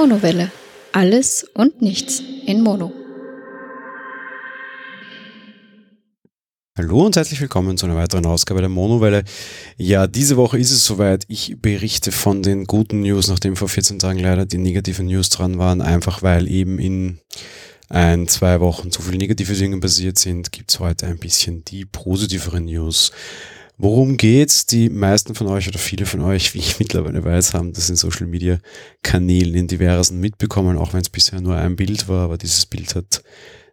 Monowelle. Alles und nichts in Mono. Hallo und herzlich willkommen zu einer weiteren Ausgabe der Monowelle. Ja, diese Woche ist es soweit. Ich berichte von den guten News, nachdem vor 14 Tagen leider die negativen News dran waren, einfach weil eben in ein, zwei Wochen so viele negative Dinge passiert sind, gibt's heute ein bisschen die positiveren News. Worum geht's? Die meisten von euch oder viele von euch, wie ich mittlerweile weiß, haben das in Social Media Kanälen in diversen mitbekommen, auch wenn es bisher nur ein Bild war, aber dieses Bild hat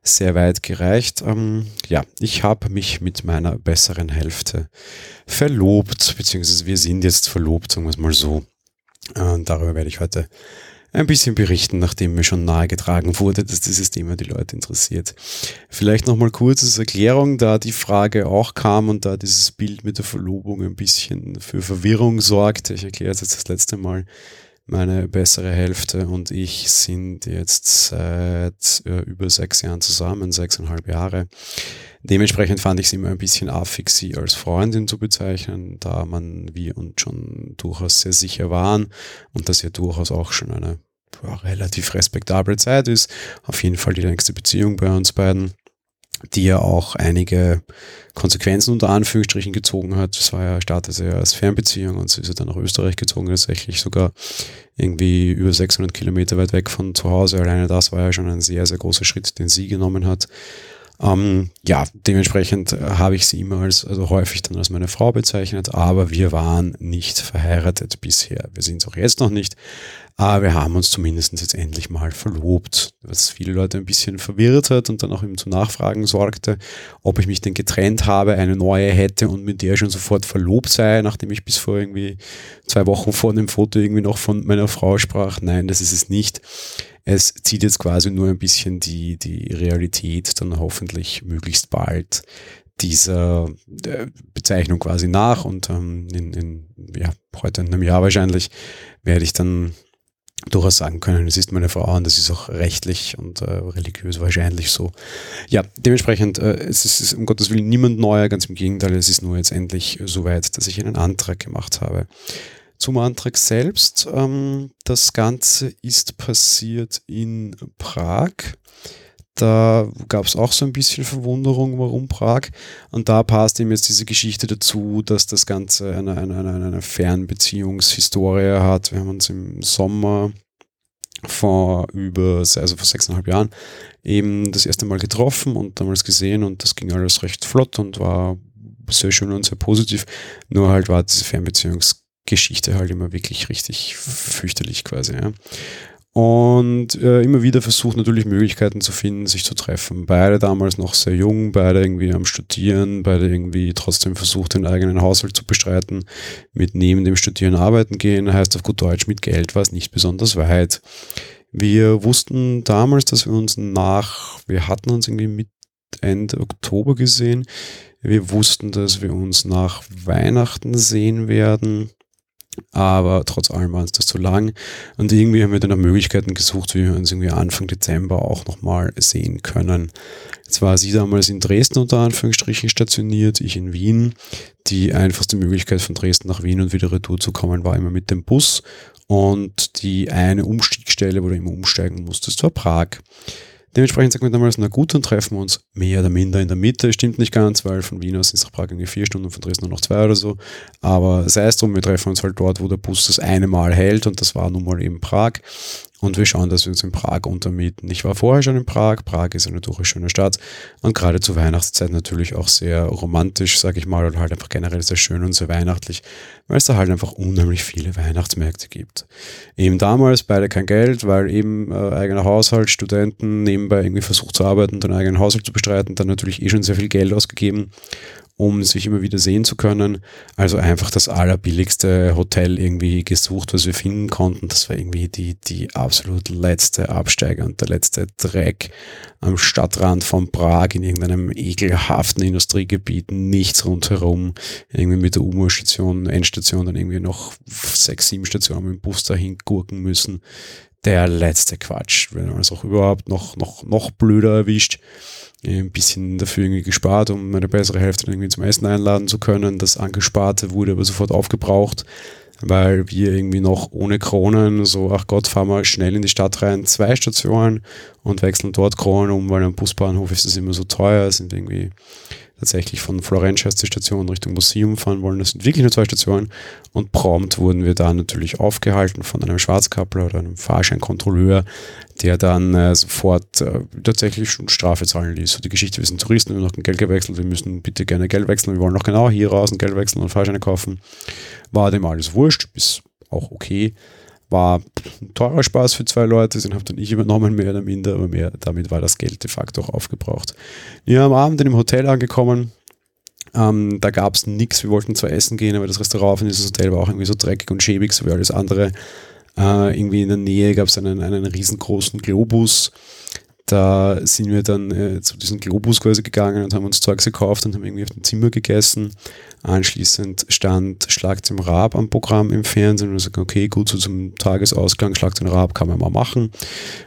sehr weit gereicht. Ähm, ja, ich habe mich mit meiner besseren Hälfte verlobt, beziehungsweise wir sind jetzt verlobt, sagen wir es mal so. Und darüber werde ich heute ein bisschen berichten, nachdem mir schon nahegetragen wurde, dass dieses Thema die Leute interessiert. Vielleicht nochmal kurz als Erklärung, da die Frage auch kam und da dieses Bild mit der Verlobung ein bisschen für Verwirrung sorgte. Ich erkläre es jetzt das letzte Mal. Meine bessere Hälfte und ich sind jetzt seit äh, über sechs Jahren zusammen, sechseinhalb Jahre. Dementsprechend fand ich es immer ein bisschen affig, sie als Freundin zu bezeichnen, da man wir uns schon durchaus sehr sicher waren und das ja durchaus auch schon eine ja, relativ respektable Zeit ist. Auf jeden Fall die längste Beziehung bei uns beiden, die ja auch einige Konsequenzen unter Anführungsstrichen gezogen hat. Es war ja, startete ja als Fernbeziehung und sie ist ja dann nach Österreich gezogen, tatsächlich sogar irgendwie über 600 Kilometer weit weg von zu Hause. Alleine das war ja schon ein sehr, sehr großer Schritt, den sie genommen hat. Ähm, ja, dementsprechend habe ich sie immer als, also häufig dann als meine Frau bezeichnet, aber wir waren nicht verheiratet bisher. Wir sind es auch jetzt noch nicht. Aber wir haben uns zumindest jetzt endlich mal verlobt, was viele Leute ein bisschen verwirrt hat und dann auch eben zu Nachfragen sorgte, ob ich mich denn getrennt habe, eine neue hätte und mit der schon sofort verlobt sei, nachdem ich bis vor irgendwie zwei Wochen vor dem Foto irgendwie noch von meiner Frau sprach. Nein, das ist es nicht. Es zieht jetzt quasi nur ein bisschen die, die Realität dann hoffentlich möglichst bald dieser äh, Bezeichnung quasi nach und ähm, in, in, ja, heute in einem Jahr wahrscheinlich werde ich dann durchaus sagen können, es ist meine Frau und das ist auch rechtlich und äh, religiös wahrscheinlich so. Ja, dementsprechend, äh, es ist um Gottes Willen niemand neuer, ganz im Gegenteil, es ist nur jetzt endlich so weit, dass ich einen Antrag gemacht habe. Zum Antrag selbst, ähm, das Ganze ist passiert in Prag. Da gab es auch so ein bisschen Verwunderung, warum Prag. Und da passt ihm jetzt diese Geschichte dazu, dass das Ganze eine, eine, eine, eine Fernbeziehungshistorie hat. Wir haben uns im Sommer vor über, also vor sechseinhalb Jahren eben das erste Mal getroffen und damals gesehen und das ging alles recht flott und war sehr schön und sehr positiv. Nur halt war diese Fernbeziehungsgeschichte halt immer wirklich richtig fürchterlich quasi. Ja und äh, immer wieder versucht natürlich Möglichkeiten zu finden, sich zu treffen. Beide damals noch sehr jung, beide irgendwie am Studieren, beide irgendwie trotzdem versucht, den eigenen Haushalt zu bestreiten, mit neben dem Studieren arbeiten gehen, heißt auf gut Deutsch, mit Geld war es nicht besonders weit. Wir wussten damals, dass wir uns nach, wir hatten uns irgendwie mit Ende Oktober gesehen. Wir wussten, dass wir uns nach Weihnachten sehen werden aber trotz allem war uns das zu lang. Und irgendwie haben wir dann nach Möglichkeiten gesucht, wie wir uns irgendwie Anfang Dezember auch nochmal sehen können. Jetzt war sie damals in Dresden unter Anführungsstrichen stationiert, ich in Wien. Die einfachste Möglichkeit von Dresden nach Wien und wieder retour zu kommen war immer mit dem Bus. Und die eine Umstiegsstelle, wo du immer umsteigen musstest, war Prag. Dementsprechend sagen wir damals, na gut, dann treffen wir uns mehr oder minder in der Mitte. Stimmt nicht ganz, weil von Wien aus sind es nach Prag irgendwie vier Stunden, von Dresden nur noch zwei oder so. Aber sei es drum, wir treffen uns halt dort, wo der Bus das eine Mal hält und das war nun mal eben Prag. Und wir schauen, dass wir uns in Prag untermieten. Ich war vorher schon in Prag. Prag ist eine durchaus schöne Stadt und gerade zur Weihnachtszeit natürlich auch sehr romantisch, sage ich mal, und halt einfach generell sehr schön und sehr weihnachtlich, weil es da halt einfach unheimlich viele Weihnachtsmärkte gibt. Eben damals beide kein Geld, weil eben äh, eigener Haushalt, Studenten nebenbei irgendwie versucht zu arbeiten, den eigenen Haushalt zu bestreiten, dann natürlich eh schon sehr viel Geld ausgegeben um sich immer wieder sehen zu können. Also einfach das allerbilligste Hotel irgendwie gesucht, was wir finden konnten. Das war irgendwie die, die absolut letzte Absteiger und der letzte Dreck am Stadtrand von Prag in irgendeinem ekelhaften Industriegebiet, nichts rundherum. Irgendwie mit der U-Bahn-Station, Endstation, dann irgendwie noch sechs, sieben Stationen mit dem Bus dahin gurken müssen. Der letzte Quatsch. Wir haben uns auch überhaupt noch, noch, noch blöder erwischt ein bisschen dafür irgendwie gespart, um meine bessere Hälfte irgendwie zum Essen einladen zu können. Das Angesparte wurde aber sofort aufgebraucht. weil wir irgendwie noch ohne Kronen so, ach Gott, fahren wir schnell in die Stadt rein, zwei Stationen und wechseln dort Kronen um, weil am Busbahnhof ist das immer so teuer, sind irgendwie tatsächlich von Florenz die Station Richtung Museum fahren wollen. Das sind wirklich nur zwei Stationen. Und prompt wurden wir da natürlich aufgehalten von einem Schwarzkappler oder einem Fahrscheinkontrolleur, der dann äh, sofort äh, tatsächlich schon Strafe zahlen ließ. So die Geschichte, wir sind Touristen, wir haben noch ein Geld gewechselt, wir müssen bitte gerne Geld wechseln, wir wollen noch genau hier raus ein Geld wechseln und Fahrscheine kaufen. War dem alles wurscht, ist auch okay. War ein teurer Spaß für zwei Leute, den habe dann ich übernommen, mehr oder minder, aber mehr, damit war das Geld de facto auch aufgebraucht. Ja, am Abend in dem Hotel angekommen, ähm, da gab es nichts. Wir wollten zwar essen gehen, aber das Restaurant von dieses Hotel war auch irgendwie so dreckig und schäbig, so wie alles andere. Äh, irgendwie in der Nähe gab es einen, einen riesengroßen Globus. Da sind wir dann äh, zu diesem Globus quasi gegangen und haben uns Zeugs gekauft und haben irgendwie auf dem Zimmer gegessen. Anschließend stand Schlag zum Rab am Programm im Fernsehen und wir sagten, okay, gut, so zum Tagesausklang, Schlag zum Rab kann man mal machen.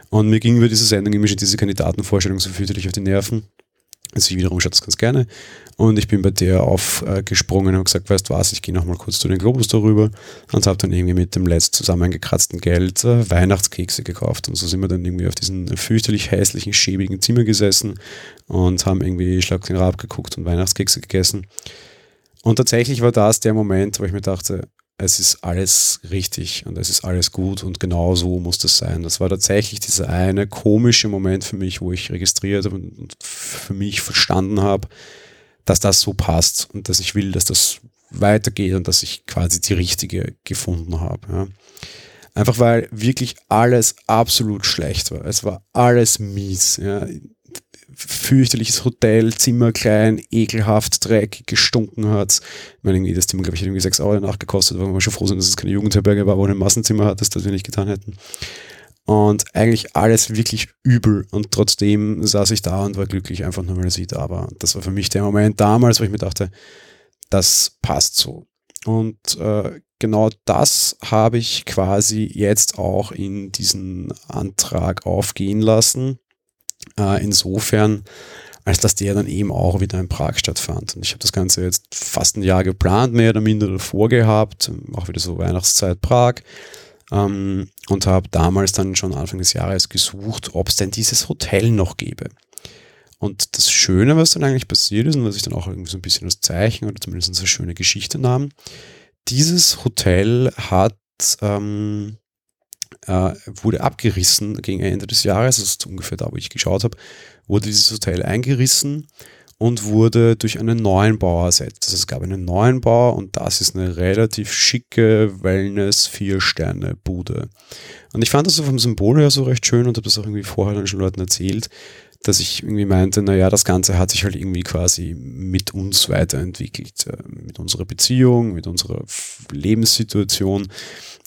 Und mir ging über diese Sendung immer schon diese Kandidatenvorstellung so fürchterlich auf die Nerven. Also ich wiederum schaue das ganz gerne. Und ich bin bei der aufgesprungen und habe gesagt, weißt du was, ich gehe nochmal kurz zu den Globus darüber und habe dann irgendwie mit dem letzt zusammengekratzten Geld äh, Weihnachtskekse gekauft. Und so sind wir dann irgendwie auf diesem fürchterlich hässlichen, schäbigen Zimmer gesessen und haben irgendwie Schlag den Rab geguckt und Weihnachtskekse gegessen. Und tatsächlich war das der Moment, wo ich mir dachte, es ist alles richtig und es ist alles gut und genau so muss das sein. Das war tatsächlich dieser eine komische Moment für mich, wo ich registriert und für mich verstanden habe, dass das so passt und dass ich will, dass das weitergeht und dass ich quasi die richtige gefunden habe. Ja. Einfach weil wirklich alles absolut schlecht war. Es war alles mies. Ja fürchterliches Hotel, Zimmer klein, ekelhaft, dreckig, gestunken hat. Ich meine, irgendwie das Zimmer, glaube ich, hat irgendwie 6 Euro nachgekostet, weil wir schon froh sind, dass es keine Jugendherberge war, wo ein Massenzimmer hat, das wir nicht getan hätten. Und eigentlich alles wirklich übel. Und trotzdem saß ich da und war glücklich, einfach nur, weil sie da war. Das war für mich der Moment damals, wo ich mir dachte, das passt so. Und äh, genau das habe ich quasi jetzt auch in diesen Antrag aufgehen lassen. Äh, insofern, als dass der dann eben auch wieder in Prag stattfand. Und ich habe das Ganze jetzt fast ein Jahr geplant, mehr oder minder davor gehabt, auch wieder so Weihnachtszeit Prag. Ähm, und habe damals dann schon Anfang des Jahres gesucht, ob es denn dieses Hotel noch gäbe. Und das Schöne, was dann eigentlich passiert ist und was ich dann auch irgendwie so ein bisschen als Zeichen oder zumindest als schöne Geschichte nahm, dieses Hotel hat ähm, äh, wurde abgerissen gegen Ende des Jahres, ist ungefähr da, wo ich geschaut habe, wurde dieses Hotel eingerissen und wurde durch einen neuen Bau ersetzt. Also es gab einen neuen Bau und das ist eine relativ schicke Wellness-Vier-Sterne-Bude. Und ich fand das so vom Symbol her so recht schön und habe das auch irgendwie vorher dann schon Leuten erzählt, dass ich irgendwie meinte, naja, das Ganze hat sich halt irgendwie quasi mit uns weiterentwickelt, äh, mit unserer Beziehung, mit unserer Lebenssituation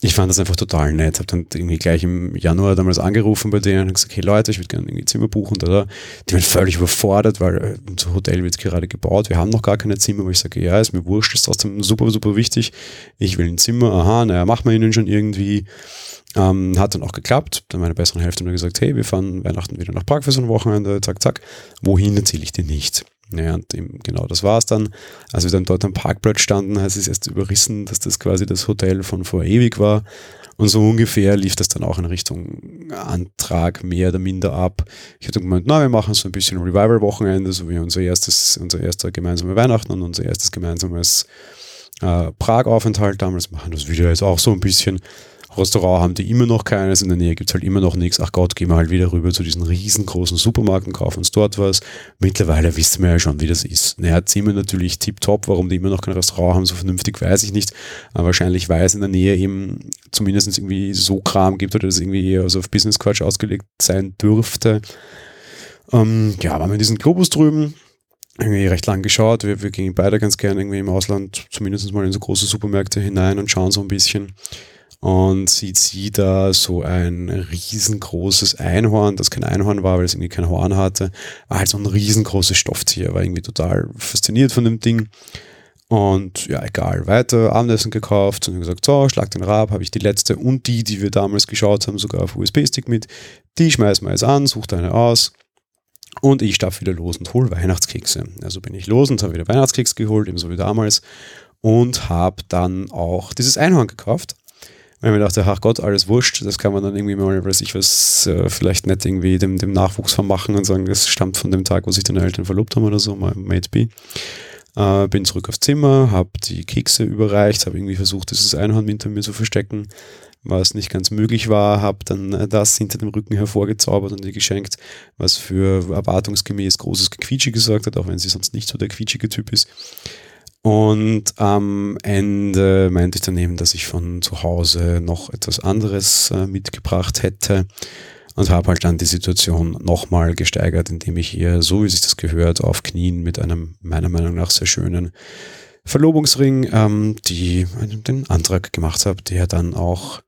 ich fand das einfach total nett. Habe dann irgendwie gleich im Januar damals angerufen bei denen und gesagt, hey Leute, ich würde gerne irgendwie Zimmer buchen. Da, Die waren völlig überfordert, weil äh, unser Hotel wird gerade gebaut. Wir haben noch gar keine Zimmer, wo ich sage, ja, ist mir wurscht, ist trotzdem super, super wichtig. Ich will ein Zimmer. Aha, naja, machen wir ihnen schon irgendwie. Ähm, hat dann auch geklappt. Dann meine bessere Hälfte mir gesagt, hey, wir fahren Weihnachten wieder nach Prag für so ein Wochenende. Zack, zack. Wohin erzähle ich dir nicht? Naja, und eben, genau das war es dann. Als wir dann dort am Parkplatz standen, hat es erst überrissen, dass das quasi das Hotel von vor ewig war. Und so ungefähr lief das dann auch in Richtung Antrag mehr oder minder ab. Ich hatte gemeint, na, wir machen so ein bisschen Revival-Wochenende, so wie unser erstes, unser erster gemeinsamer Weihnachten und unser erstes gemeinsames äh, Prag-Aufenthalt damals. Machen das wieder jetzt auch so ein bisschen. Restaurant haben die immer noch keines, in der Nähe gibt es halt immer noch nichts. Ach Gott, gehen wir halt wieder rüber zu diesen riesengroßen Supermarkten, kaufen uns dort was. Mittlerweile wissen wir ja schon, wie das ist. Naja, Zimmer natürlich tipptopp, warum die immer noch kein Restaurant haben, so vernünftig weiß ich nicht. Aber wahrscheinlich, weil es in der Nähe eben zumindest irgendwie so Kram gibt oder das irgendwie eher also auf Business Quatsch ausgelegt sein dürfte. Ähm, ja, waren wir in diesem Globus drüben, irgendwie recht lang geschaut. Wir, wir gingen beide ganz gerne irgendwie im Ausland, zumindest mal in so große Supermärkte hinein und schauen so ein bisschen und sieht sie da so ein riesengroßes Einhorn, das kein Einhorn war, weil es irgendwie kein Horn hatte, war halt so ein riesengroßes Stofftier, war irgendwie total fasziniert von dem Ding. Und ja, egal, weiter Abendessen gekauft und gesagt, so, schlag den Rab, habe ich die letzte und die, die wir damals geschaut haben, sogar auf USB-Stick mit. Die schmeißen wir jetzt an, sucht eine aus. Und ich stapfe wieder los und hole Weihnachtskekse. Also bin ich los und habe wieder Weihnachtskeks geholt, ebenso wie damals und habe dann auch dieses Einhorn gekauft. Weil ich mir dachte, ach Gott, alles wurscht, das kann man dann irgendwie mal, weiß ich was, äh, vielleicht nicht irgendwie dem, dem Nachwuchs vermachen und sagen, das stammt von dem Tag, wo sich deine Eltern verlobt haben oder so, might be. Äh, bin zurück aufs Zimmer, habe die Kekse überreicht, habe irgendwie versucht, dieses Einhorn hinter mir zu verstecken, was nicht ganz möglich war, habe dann das hinter dem Rücken hervorgezaubert und ihr geschenkt, was für erwartungsgemäß großes Gequietsche gesorgt hat, auch wenn sie sonst nicht so der quietschige Typ ist. Und am Ende meinte ich dann eben, dass ich von zu Hause noch etwas anderes äh, mitgebracht hätte und habe halt dann die Situation nochmal gesteigert, indem ich hier, so wie sich das gehört, auf Knien mit einem meiner Meinung nach sehr schönen Verlobungsring, ähm, die den Antrag gemacht habe, der dann auch,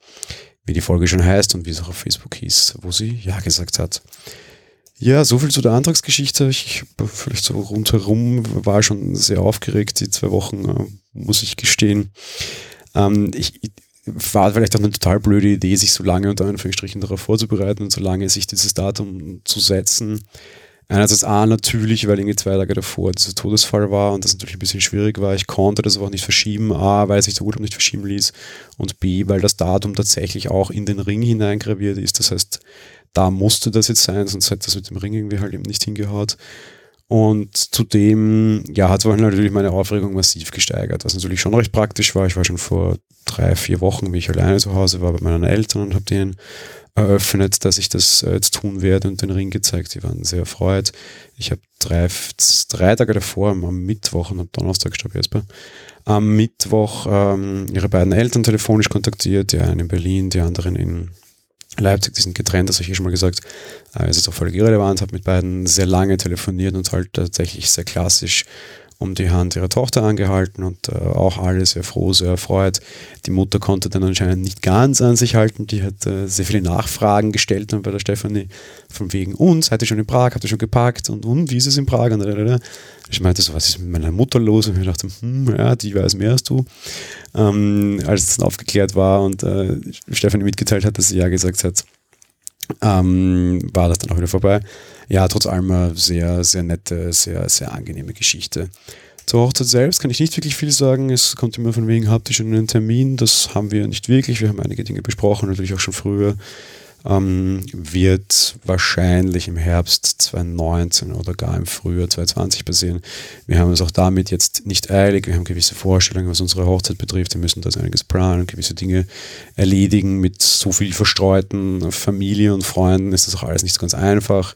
wie die Folge schon heißt und wie es auch auf Facebook hieß, wo sie Ja gesagt hat. Ja, so viel zu der Antragsgeschichte. Ich vielleicht so rundherum war schon sehr aufgeregt, die zwei Wochen, äh, muss ich gestehen. Ähm, ich, war vielleicht auch eine total blöde Idee, sich so lange unter Anführungsstrichen darauf vorzubereiten und so lange sich dieses Datum zu setzen. Einerseits A, natürlich, weil irgendwie zwei Tage davor dieser Todesfall war und das natürlich ein bisschen schwierig war. Ich konnte das aber auch nicht verschieben. A, weil sich der Urlaub nicht verschieben ließ und B, weil das Datum tatsächlich auch in den Ring hineingraviert ist. Das heißt, da musste das jetzt sein, sonst hätte das mit dem Ring irgendwie halt eben nicht hingehaut. Und zudem, ja, hat sich natürlich meine Aufregung massiv gesteigert, was natürlich schon recht praktisch war. Ich war schon vor drei, vier Wochen, wie ich alleine zu Hause war bei meinen Eltern und habe denen eröffnet, dass ich das äh, jetzt tun werde und den Ring gezeigt. Die waren sehr erfreut. Ich habe drei, drei Tage davor, am Mittwoch und am Donnerstag, stopp Jesper, am Mittwoch ähm, ihre beiden Eltern telefonisch kontaktiert, die einen in Berlin, die anderen in Leipzig, die sind getrennt, das habe ich eh schon mal gesagt. Äh, es ist auch völlig irrelevant, habe mit beiden sehr lange telefoniert und halt tatsächlich sehr klassisch um die Hand ihrer Tochter angehalten und äh, auch alle sehr froh, sehr erfreut. Die Mutter konnte dann anscheinend nicht ganz an sich halten. Die hat äh, sehr viele Nachfragen gestellt dann bei der Stefanie von wegen uns, seid ihr schon in Prag, habt ihr schon gepackt und, und wie ist es in Prag? Und, und, ich meinte so, was ist mit meiner Mutter los? Und ich dachte, hm, ja, die weiß mehr als du. Ähm, als es dann aufgeklärt war und äh, Stefanie mitgeteilt hat, dass sie ja gesagt hat, ähm, war das dann auch wieder vorbei. Ja, trotz allem eine sehr, sehr nette, sehr, sehr angenehme Geschichte. Zur Hochzeit selbst kann ich nicht wirklich viel sagen. Es kommt immer von wegen, habt ihr schon einen Termin? Das haben wir nicht wirklich. Wir haben einige Dinge besprochen, natürlich auch schon früher ähm, wird wahrscheinlich im Herbst 2019 oder gar im Frühjahr 2020 passieren. Wir haben es auch damit jetzt nicht eilig. Wir haben gewisse Vorstellungen, was unsere Hochzeit betrifft. Wir müssen das einiges planen, gewisse Dinge erledigen. Mit so viel verstreuten Familie und Freunden ist das auch alles nicht ganz einfach.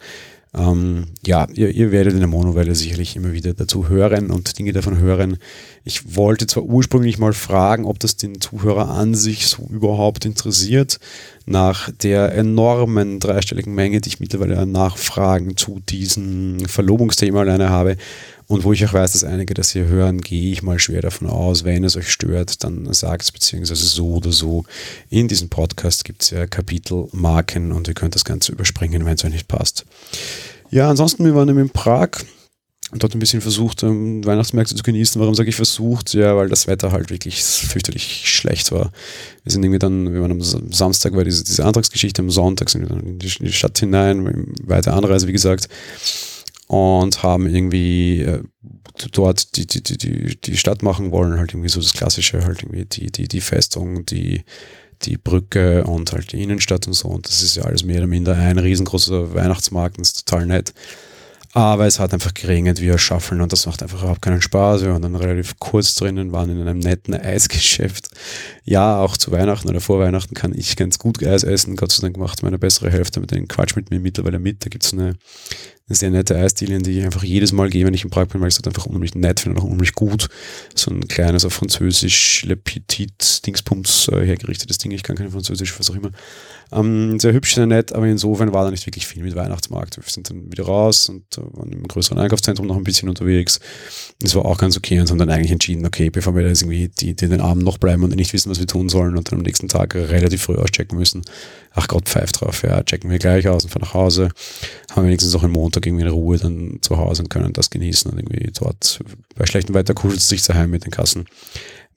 Ähm, ja, ihr, ihr, werdet in der Monowelle sicherlich immer wieder dazu hören und Dinge davon hören. Ich wollte zwar ursprünglich mal fragen, ob das den Zuhörer an sich so überhaupt interessiert, nach der enormen dreistelligen Menge, die ich mittlerweile an Nachfragen zu diesem Verlobungsthema alleine habe. Und wo ich auch weiß, dass einige das hier hören, gehe ich mal schwer davon aus, wenn es euch stört, dann sagt es beziehungsweise so oder so. In diesem Podcast gibt es ja Kapitelmarken und ihr könnt das Ganze überspringen, wenn es euch nicht passt. Ja, ansonsten, wir waren in Prag dort ein bisschen versucht, ähm, Weihnachtsmärkte zu genießen. Warum sage ich versucht? Ja, weil das Wetter halt wirklich fürchterlich schlecht war. Wir sind irgendwie dann, wir waren am Samstag, war diese, diese Antragsgeschichte, am Sonntag sind wir dann in die, Stadt hinein, weiter Anreise, wie gesagt und haben irgendwie äh, dort die, die, die, die Stadt machen wollen, halt irgendwie so das Klassische, halt irgendwie die, die, die Festung, die, die Brücke und halt die Innenstadt und so. Und das ist ja alles mehr oder minder ein riesengroßer Weihnachtsmarkt und ist total nett. Aber es hat einfach geregnet wie ein Schaffeln und das macht einfach überhaupt keinen Spaß. Wir waren dann relativ kurz drinnen, waren in einem netten Eisgeschäft. Ja, auch zu Weihnachten oder vor Weihnachten kann ich ganz gut Eis essen. Gott sei Dank macht meine bessere Hälfte mit den Quatsch mit mir mittlerweile mit. Da gibt es eine sehr nette Eisdiele, die ich einfach jedes Mal gehe, wenn ich in Prag bin, weil ich es einfach unheimlich nett finde und auch unheimlich gut. So ein kleines auf Französisch Le Petit Dingspumps äh, hergerichtetes Ding. Ich kann kein Französisch, was auch immer. Ähm, sehr hübsch, sehr nett, aber insofern war da nicht wirklich viel mit Weihnachtsmarkt. Wir sind dann wieder raus und äh, waren im größeren Einkaufszentrum noch ein bisschen unterwegs. Das war auch ganz okay und haben dann eigentlich entschieden, okay, bevor wir jetzt irgendwie die, die den Abend noch bleiben und nicht wissen, was wir tun sollen und dann am nächsten Tag relativ früh auschecken müssen. Ach Gott, pfeift drauf, ja, checken wir gleich aus und fahren nach Hause. Haben wenigstens auch am Montag irgendwie in Ruhe dann zu Hause und können das genießen und irgendwie dort bei schlechtem Wetter kuschelt es sich daheim mit den Kassen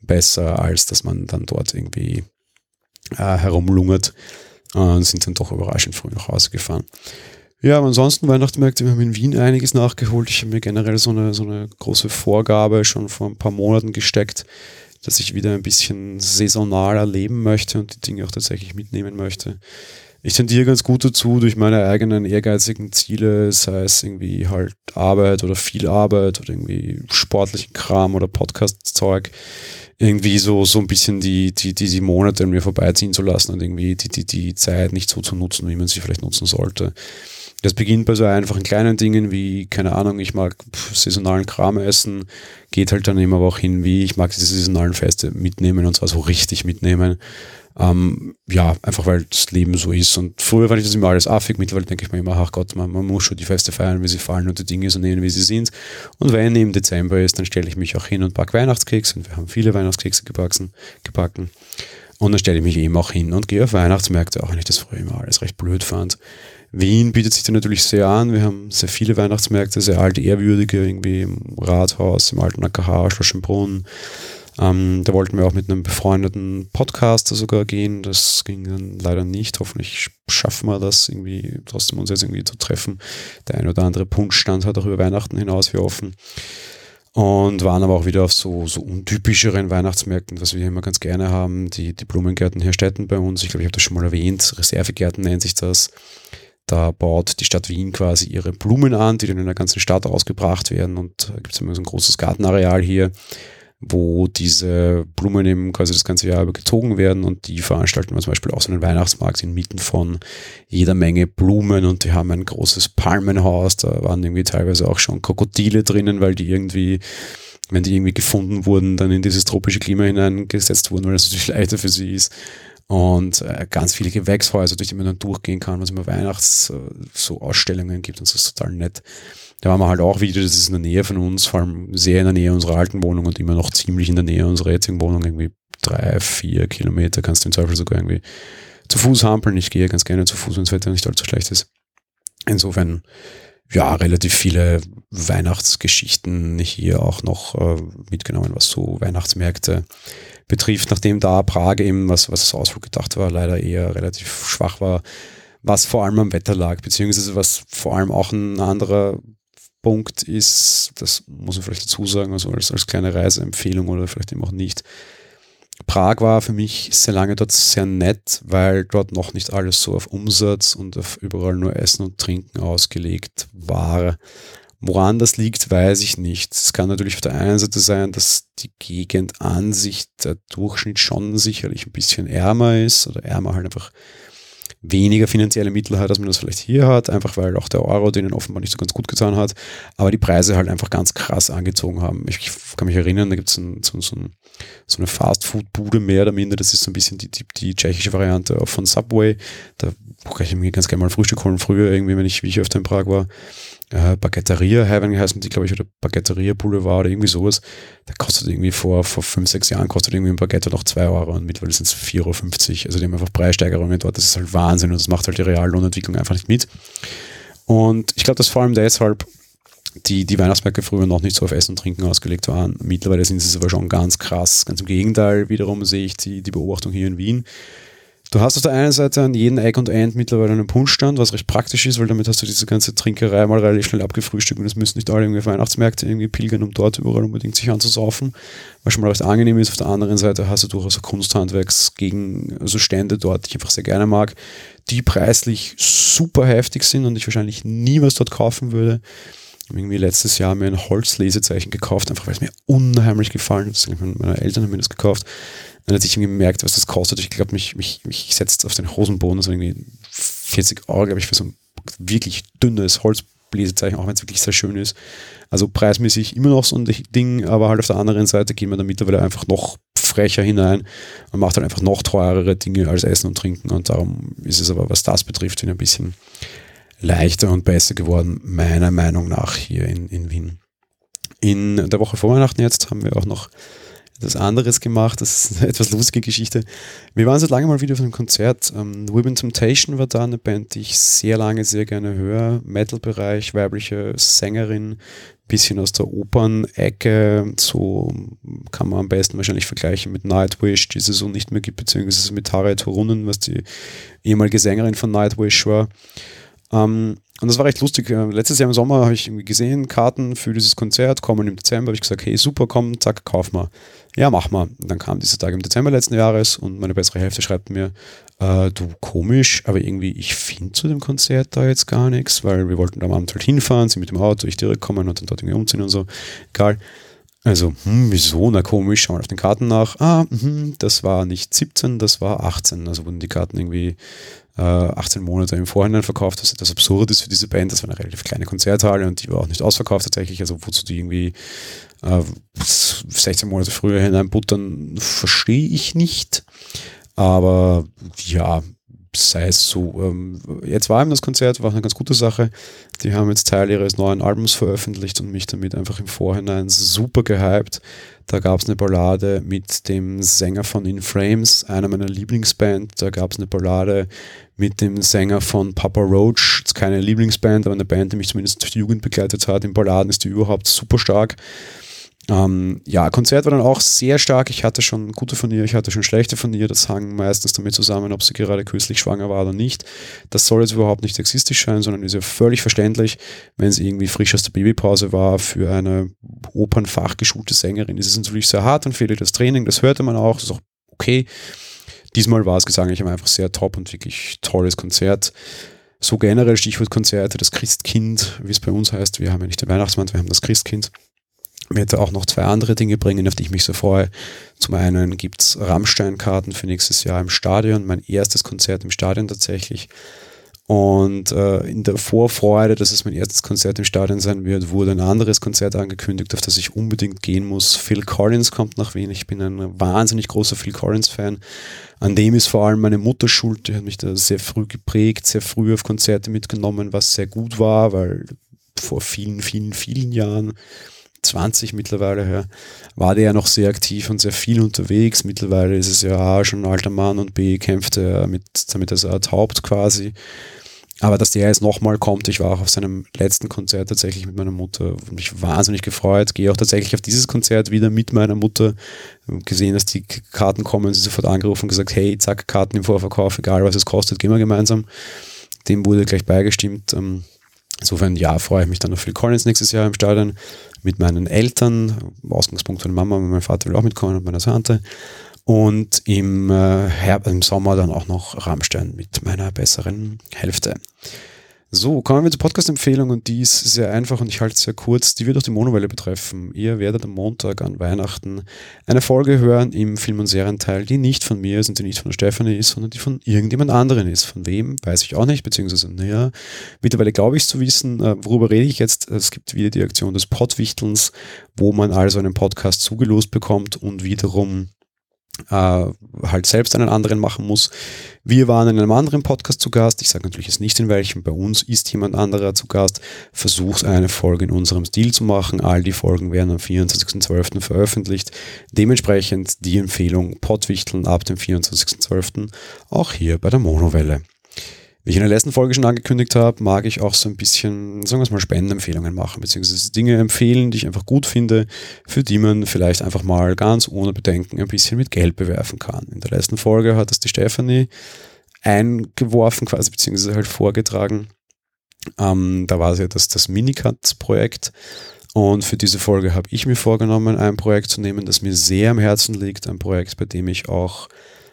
besser, als dass man dann dort irgendwie äh, herumlungert und sind dann doch überraschend früh nach Hause gefahren. Ja, aber ansonsten Weihnachtsmärkte, wir haben in Wien einiges nachgeholt. Ich habe mir generell so eine, so eine große Vorgabe schon vor ein paar Monaten gesteckt, dass ich wieder ein bisschen saisonal erleben möchte und die Dinge auch tatsächlich mitnehmen möchte. Ich tendiere ganz gut dazu, durch meine eigenen ehrgeizigen Ziele, sei es irgendwie halt Arbeit oder viel Arbeit oder irgendwie sportlichen Kram oder Podcast-Zeug, irgendwie so, so ein bisschen die, die, die, Monate an mir vorbeiziehen zu lassen und irgendwie die, die, die Zeit nicht so zu nutzen, wie man sie vielleicht nutzen sollte. Das beginnt bei so einfachen kleinen Dingen wie, keine Ahnung, ich mag saisonalen Kram essen, geht halt dann immer aber auch hin, wie ich mag diese saisonalen Feste mitnehmen und zwar so richtig mitnehmen. Ähm, ja, einfach weil das Leben so ist. Und früher fand ich das immer alles affig, mittlerweile denke ich mir immer, ach Gott, man, man muss schon die Feste feiern, wie sie fallen und die Dinge so nehmen, wie sie sind. Und wenn eben Dezember ist, dann stelle ich mich auch hin und backe Weihnachtskekse und wir haben viele Weihnachtskekse gebacken. gebacken. Und dann stelle ich mich eben auch hin und gehe auf Weihnachtsmärkte, auch wenn ich das früher immer alles recht blöd fand. Wien bietet sich da natürlich sehr an. Wir haben sehr viele Weihnachtsmärkte, sehr alte, ehrwürdige, irgendwie im Rathaus, im alten AKH, Schloss Schönbrunn. Ähm, da wollten wir auch mit einem befreundeten Podcaster sogar gehen. Das ging dann leider nicht. Hoffentlich schaffen wir das irgendwie, trotzdem uns jetzt irgendwie zu treffen. Der ein oder andere Punktstand hat auch über Weihnachten hinaus, wir offen. Und waren aber auch wieder auf so, so untypischeren Weihnachtsmärkten, was wir immer ganz gerne haben. Die, die Blumengärten Herstetten bei uns. Ich glaube, ich habe das schon mal erwähnt. Reservegärten nennt sich das. Da baut die Stadt Wien quasi ihre Blumen an, die dann in der ganzen Stadt ausgebracht werden. Und da gibt es immer so ein großes Gartenareal hier, wo diese Blumen eben quasi das ganze Jahr über gezogen werden. Und die veranstalten wir zum Beispiel auch so einen Weihnachtsmarkt inmitten von jeder Menge Blumen. Und die haben ein großes Palmenhaus. Da waren irgendwie teilweise auch schon Krokodile drinnen, weil die irgendwie wenn die irgendwie gefunden wurden, dann in dieses tropische Klima hineingesetzt wurden, weil das natürlich leichter für sie ist und äh, ganz viele Gewächshäuser, durch die man dann durchgehen kann, was immer Weihnachts äh, so Ausstellungen gibt und das ist total nett. Da waren wir halt auch wieder, das ist in der Nähe von uns, vor allem sehr in der Nähe unserer alten Wohnung und immer noch ziemlich in der Nähe unserer jetzigen Wohnung, irgendwie drei, vier Kilometer kannst du im Zweifel sogar irgendwie zu Fuß hampeln. Ich gehe ganz gerne zu Fuß, wenn das Wetter nicht allzu schlecht ist. Insofern, ja, relativ viele Weihnachtsgeschichten hier auch noch äh, mitgenommen, was so Weihnachtsmärkte betrifft, nachdem da Prag eben, was, was das Ausflug gedacht war, leider eher relativ schwach war, was vor allem am Wetter lag, beziehungsweise was vor allem auch ein anderer Punkt ist, das muss man vielleicht dazu sagen, also als, als kleine Reiseempfehlung oder vielleicht eben auch nicht. Prag war für mich sehr lange dort sehr nett, weil dort noch nicht alles so auf Umsatz und auf überall nur Essen und Trinken ausgelegt war. Woran das liegt, weiß ich nicht. Es kann natürlich auf der einen Seite sein, dass die Gegend an sich, der Durchschnitt schon sicherlich ein bisschen ärmer ist oder ärmer halt einfach weniger finanzielle Mittel hat, als man das vielleicht hier hat, einfach weil auch der Euro denen offenbar nicht so ganz gut getan hat, aber die Preise halt einfach ganz krass angezogen haben. Ich kann mich erinnern, da gibt es ein, so, so, ein, so, eine Fast-Food-Bude mehr oder minder, das ist so ein bisschen die, die, die tschechische Variante von Subway. Da kann ich mir ganz gerne mal Frühstück holen, früher irgendwie, wenn ich, wie ich öfter in Prag war äh, Baguetteria Heaven heißen die, glaube ich, oder Baguetteria Boulevard oder irgendwie sowas. Da kostet irgendwie vor, vor fünf, sechs Jahren kostet irgendwie ein Baguette noch zwei Euro und mittlerweile sind es 4,50 Euro. Also die haben einfach Preissteigerungen dort. Das ist halt Wahnsinn und das macht halt die Reallohnentwicklung einfach nicht mit. Und ich glaube, dass vor allem deshalb die, die Weihnachtsmärkte früher noch nicht so auf Essen und Trinken ausgelegt waren. Mittlerweile sind sie aber schon ganz krass. Ganz im Gegenteil, wiederum sehe ich die, die Beobachtung hier in Wien Du hast auf der einen Seite an jedem Eck und End mittlerweile einen Punschstand, was recht praktisch ist, weil damit hast du diese ganze Trinkerei mal relativ schnell abgefrühstückt und es müssen nicht alle irgendwie auf Weihnachtsmärkte irgendwie pilgern, um dort überall unbedingt sich anzusaufen, was schon mal recht angenehm ist. Auf der anderen Seite hast du durchaus Kunsthandwerks gegen also Stände dort, die ich einfach sehr gerne mag, die preislich super heftig sind und ich wahrscheinlich nie was dort kaufen würde. Irgendwie letztes Jahr mir ein Holzlesezeichen gekauft, einfach weil es mir unheimlich gefallen hat. Meine Eltern haben mir das gekauft dann hat sich irgendwie gemerkt, was das kostet. Ich glaube, mich, mich, mich setzt auf den Hosenboden, das irgendwie 40 Euro, glaube ich, für so ein wirklich dünnes Holzbläsezeichen, auch wenn es wirklich sehr schön ist. Also preismäßig immer noch so ein Ding, aber halt auf der anderen Seite gehen wir da mittlerweile einfach noch frecher hinein und macht halt einfach noch teurere Dinge als Essen und Trinken und darum ist es aber, was das betrifft, ein bisschen leichter und besser geworden, meiner Meinung nach hier in, in Wien. In der Woche vor Weihnachten jetzt haben wir auch noch etwas anderes gemacht. Das ist eine etwas lustige Geschichte. Wir waren seit langem mal wieder auf einem Konzert. Ähm, Women Temptation war da eine Band, die ich sehr lange sehr gerne höre. Metal-Bereich, weibliche Sängerin, bisschen aus der Opern-Ecke. So kann man am besten wahrscheinlich vergleichen mit Nightwish, die es so nicht mehr gibt, beziehungsweise mit Harriet Turunen, was die ehemalige Sängerin von Nightwish war. Ähm, und das war recht lustig. Äh, letztes Jahr im Sommer habe ich gesehen, Karten für dieses Konzert kommen im Dezember. Habe ich gesagt, hey, super, komm, zack, kauf mal. Ja, mach mal. Und dann kam dieser Tag im Dezember letzten Jahres und meine bessere Hälfte schreibt mir, äh, du, komisch, aber irgendwie, ich finde zu dem Konzert da jetzt gar nichts, weil wir wollten am Abend halt hinfahren, sie mit dem Auto, ich direkt kommen und dann dort irgendwie umziehen und so. Egal. Also, hm, wieso? Na komisch, schauen wir auf den Karten nach. Ah, mh, das war nicht 17, das war 18. Also wurden die Karten irgendwie äh, 18 Monate im Vorhinein verkauft, was etwas absurd ist für diese Band. Das war eine relativ kleine Konzerthalle und die war auch nicht ausverkauft tatsächlich. Also wozu die irgendwie äh, 16 Monate früher hineinbuttern, verstehe ich nicht. Aber ja, sei es so. Ähm, jetzt war eben das Konzert, war eine ganz gute Sache. Die haben jetzt Teil ihres neuen Albums veröffentlicht und mich damit einfach im Vorhinein super gehypt. Da gab es eine Ballade mit dem Sänger von In Frames, einer meiner Lieblingsband. Da gab es eine Ballade mit dem Sänger von Papa Roach. Keine Lieblingsband, aber eine Band, die mich zumindest durch die Jugend begleitet hat. In Balladen ist die überhaupt super stark. Ähm, ja, Konzert war dann auch sehr stark. Ich hatte schon gute von ihr, ich hatte schon schlechte von ihr. Das hang meistens damit zusammen, ob sie gerade künstlich schwanger war oder nicht. Das soll jetzt überhaupt nicht sexistisch sein, sondern ist ja völlig verständlich, wenn sie irgendwie frisch aus der Babypause war. Für eine opernfachgeschulte Sängerin ist es natürlich sehr hart und fehlt das Training. Das hörte man auch, das ist auch okay. Diesmal war es gesanglich einfach sehr top und wirklich tolles Konzert. So generell Stichwort Konzerte, das Christkind, wie es bei uns heißt. Wir haben ja nicht den Weihnachtsmann, wir haben das Christkind werde auch noch zwei andere Dinge bringen, auf die ich mich so freue. Zum einen gibt es Rammstein-Karten für nächstes Jahr im Stadion, mein erstes Konzert im Stadion tatsächlich. Und äh, in der Vorfreude, dass es mein erstes Konzert im Stadion sein wird, wurde ein anderes Konzert angekündigt, auf das ich unbedingt gehen muss. Phil Collins kommt nach Wien. Ich bin ein wahnsinnig großer Phil Collins-Fan. An dem ist vor allem meine Mutter schuld. Die hat mich da sehr früh geprägt, sehr früh auf Konzerte mitgenommen, was sehr gut war, weil vor vielen, vielen, vielen Jahren 20 mittlerweile her, war der ja noch sehr aktiv und sehr viel unterwegs. Mittlerweile ist es ja A, schon ein alter Mann und B, kämpft er mit, damit als Art Haupt quasi. Aber dass der jetzt nochmal kommt, ich war auch auf seinem letzten Konzert tatsächlich mit meiner Mutter und mich wahnsinnig gefreut. Gehe auch tatsächlich auf dieses Konzert wieder mit meiner Mutter. Gesehen, dass die Karten kommen, sie sofort angerufen und gesagt, hey, zack, Karten im Vorverkauf, egal was es kostet, gehen wir gemeinsam. Dem wurde gleich beigestimmt. Ähm, insofern, ja, freue ich mich dann auf Phil Collins nächstes Jahr im Stadion mit meinen Eltern, Ausgangspunkt von Mama, mein Vater will auch mitkommen und meiner Tante. Und im, äh, im Sommer dann auch noch Rammstein mit meiner besseren Hälfte. So, kommen wir zur Podcast-Empfehlung und die ist sehr einfach und ich halte es sehr kurz. Die wird auch die Monowelle betreffen. Ihr werdet am Montag an Weihnachten eine Folge hören im Film- und Serienteil, die nicht von mir ist und die nicht von der Stefanie ist, sondern die von irgendjemand anderen ist. Von wem, weiß ich auch nicht, beziehungsweise, naja, mittlerweile glaube ich es zu wissen. Äh, worüber rede ich jetzt? Es gibt wieder die Aktion des Pottwichtelns, wo man also einen Podcast zugelost bekommt und wiederum äh, halt selbst einen anderen machen muss. Wir waren in einem anderen Podcast zu Gast. Ich sage natürlich jetzt nicht in welchem. Bei uns ist jemand anderer zu Gast. Versucht eine Folge in unserem Stil zu machen. All die Folgen werden am 24.12. veröffentlicht. Dementsprechend die Empfehlung Pottwichteln ab dem 24.12. auch hier bei der Monowelle. Wie ich in der letzten Folge schon angekündigt habe, mag ich auch so ein bisschen, sagen wir es mal, Spendenempfehlungen machen, beziehungsweise Dinge empfehlen, die ich einfach gut finde, für die man vielleicht einfach mal ganz ohne Bedenken ein bisschen mit Geld bewerfen kann. In der letzten Folge hat das die Stefanie eingeworfen, quasi, beziehungsweise halt vorgetragen. Ähm, da war es ja das, das Minicut-Projekt. Und für diese Folge habe ich mir vorgenommen, ein Projekt zu nehmen, das mir sehr am Herzen liegt, ein Projekt, bei dem ich auch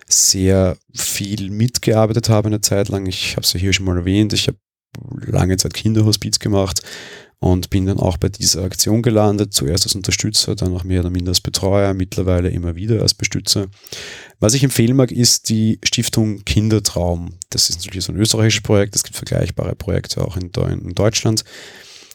sehr viel mitgearbeitet habe eine Zeit lang. Ich habe es ja hier schon mal erwähnt. Ich habe lange Zeit Kinderhospiz gemacht und bin dann auch bei dieser Aktion gelandet. Zuerst als Unterstützer, dann auch mehr oder minder als Betreuer, mittlerweile immer wieder als Bestützer. Was ich empfehlen mag, ist die Stiftung Kindertraum. Das ist natürlich so ein österreichisches Projekt. Es gibt vergleichbare Projekte auch in, Deutschland.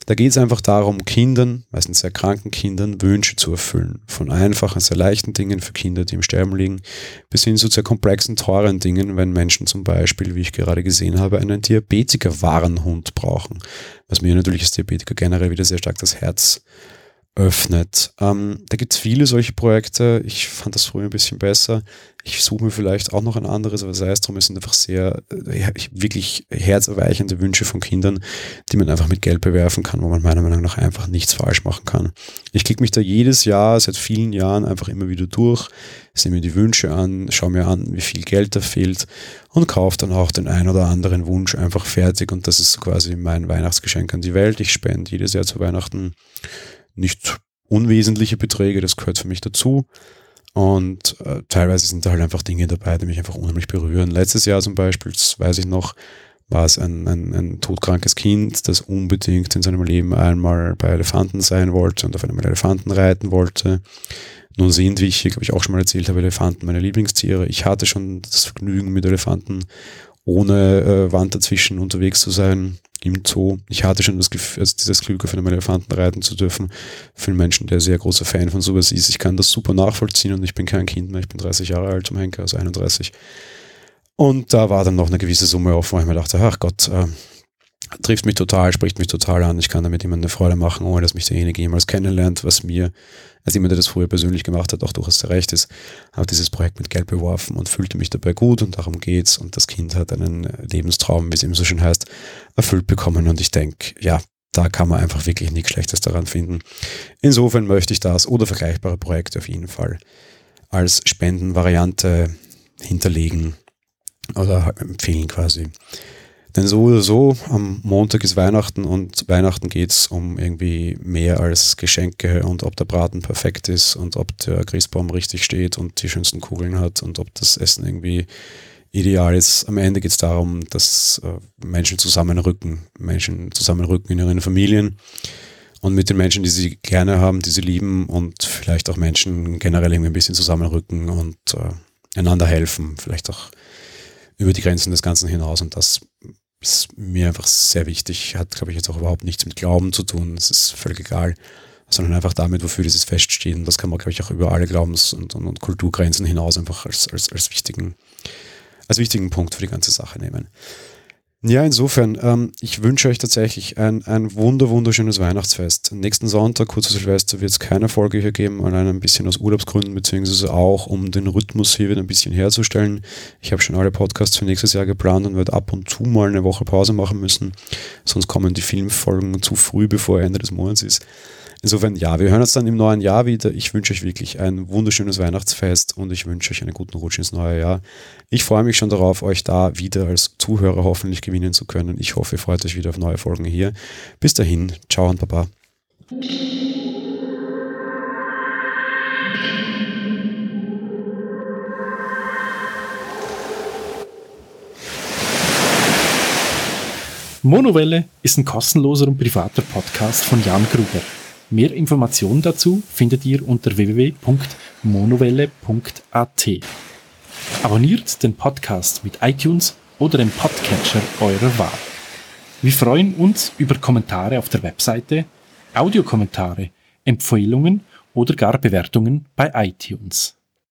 Da geht es einfach darum, Kindern, meistens sehr kranken Kindern, Wünsche zu erfüllen. Von einfachen, sehr leichten Dingen für Kinder, die im Sterben liegen, bis hin zu sehr komplexen, teuren Dingen, wenn Menschen zum Beispiel, wie ich gerade gesehen habe, einen Diabetiker-Warenhund brauchen. Was mir natürlich als Diabetiker generell wieder sehr stark das Herz öffnet. Ähm, da gibt es viele solche Projekte. Ich fand das früher ein bisschen besser. Ich suche mir vielleicht auch noch ein anderes, aber sei es drum, es sind einfach sehr, äh, wirklich herzerweichende Wünsche von Kindern, die man einfach mit Geld bewerfen kann, wo man meiner Meinung nach einfach nichts falsch machen kann. Ich klicke mich da jedes Jahr, seit vielen Jahren einfach immer wieder durch, sehe mir die Wünsche an, schaue mir an, wie viel Geld da fehlt und kaufe dann auch den ein oder anderen Wunsch einfach fertig und das ist quasi mein Weihnachtsgeschenk an die Welt. Ich spende jedes Jahr zu Weihnachten nicht unwesentliche Beträge, das gehört für mich dazu. Und äh, teilweise sind da halt einfach Dinge dabei, die mich einfach unheimlich berühren. Letztes Jahr zum Beispiel, das weiß ich noch, war es ein, ein, ein todkrankes Kind, das unbedingt in seinem Leben einmal bei Elefanten sein wollte und auf einem Elefanten reiten wollte. Nun sind, wie ich, glaube ich, auch schon mal erzählt habe, Elefanten meine Lieblingstiere. Ich hatte schon das Vergnügen mit Elefanten ohne äh, Wand dazwischen unterwegs zu sein im Zoo. Ich hatte schon das Gefühl, also dieses Glück, auf einem Elefanten reiten zu dürfen. Für einen Menschen, der sehr großer Fan von sowas ist. Ich kann das super nachvollziehen und ich bin kein Kind mehr. Ich bin 30 Jahre alt zum Henker, also 31. Und da war dann noch eine gewisse Summe offen, wo ich mir dachte, ach Gott, äh, trifft mich total, spricht mich total an. Ich kann damit jemand eine Freude machen, ohne dass mich derjenige jemals kennenlernt, was mir, als jemand, der das früher persönlich gemacht hat, auch durchaus recht ist, habe dieses Projekt mit Geld beworfen und fühlte mich dabei gut und darum geht's. Und das Kind hat einen Lebenstraum, wie es eben so schön heißt, erfüllt bekommen. Und ich denke, ja, da kann man einfach wirklich nichts Schlechtes daran finden. Insofern möchte ich das oder vergleichbare Projekte auf jeden Fall als Spendenvariante hinterlegen oder empfehlen quasi. Denn so oder so, am Montag ist Weihnachten und Weihnachten geht's um irgendwie mehr als Geschenke und ob der Braten perfekt ist und ob der Christbaum richtig steht und die schönsten Kugeln hat und ob das Essen irgendwie ideal ist. Am Ende geht's darum, dass äh, Menschen zusammenrücken, Menschen zusammenrücken in ihren Familien und mit den Menschen, die sie gerne haben, die sie lieben und vielleicht auch Menschen generell irgendwie ein bisschen zusammenrücken und äh, einander helfen, vielleicht auch über die Grenzen des Ganzen hinaus und das ist mir einfach sehr wichtig. Hat, glaube ich, jetzt auch überhaupt nichts mit Glauben zu tun. Das ist völlig egal. Sondern einfach damit, wofür dieses Fest steht. Und das kann man, glaube ich, auch über alle Glaubens- und, und, und Kulturgrenzen hinaus einfach als, als, als, wichtigen, als wichtigen Punkt für die ganze Sache nehmen. Ja, insofern, ähm, ich wünsche euch tatsächlich ein, ein wunder, wunderschönes Weihnachtsfest. Nächsten Sonntag, kurz vor Silvester, wird es keine Folge hier geben, allein ein bisschen aus Urlaubsgründen, beziehungsweise auch, um den Rhythmus hier wieder ein bisschen herzustellen. Ich habe schon alle Podcasts für nächstes Jahr geplant und werde ab und zu mal eine Woche Pause machen müssen. Sonst kommen die Filmfolgen zu früh, bevor Ende des Monats ist. Insofern, ja, wir hören uns dann im neuen Jahr wieder. Ich wünsche euch wirklich ein wunderschönes Weihnachtsfest und ich wünsche euch einen guten Rutsch ins neue Jahr. Ich freue mich schon darauf, euch da wieder als Zuhörer hoffentlich gewinnen zu können. Ich hoffe, ihr freut euch wieder auf neue Folgen hier. Bis dahin, ciao und baba. Monowelle ist ein kostenloser und privater Podcast von Jan Gruber. Mehr Informationen dazu findet ihr unter www.monowelle.at. Abonniert den Podcast mit iTunes oder dem Podcatcher eurer Wahl. Wir freuen uns über Kommentare auf der Webseite, Audiokommentare, Empfehlungen oder gar Bewertungen bei iTunes.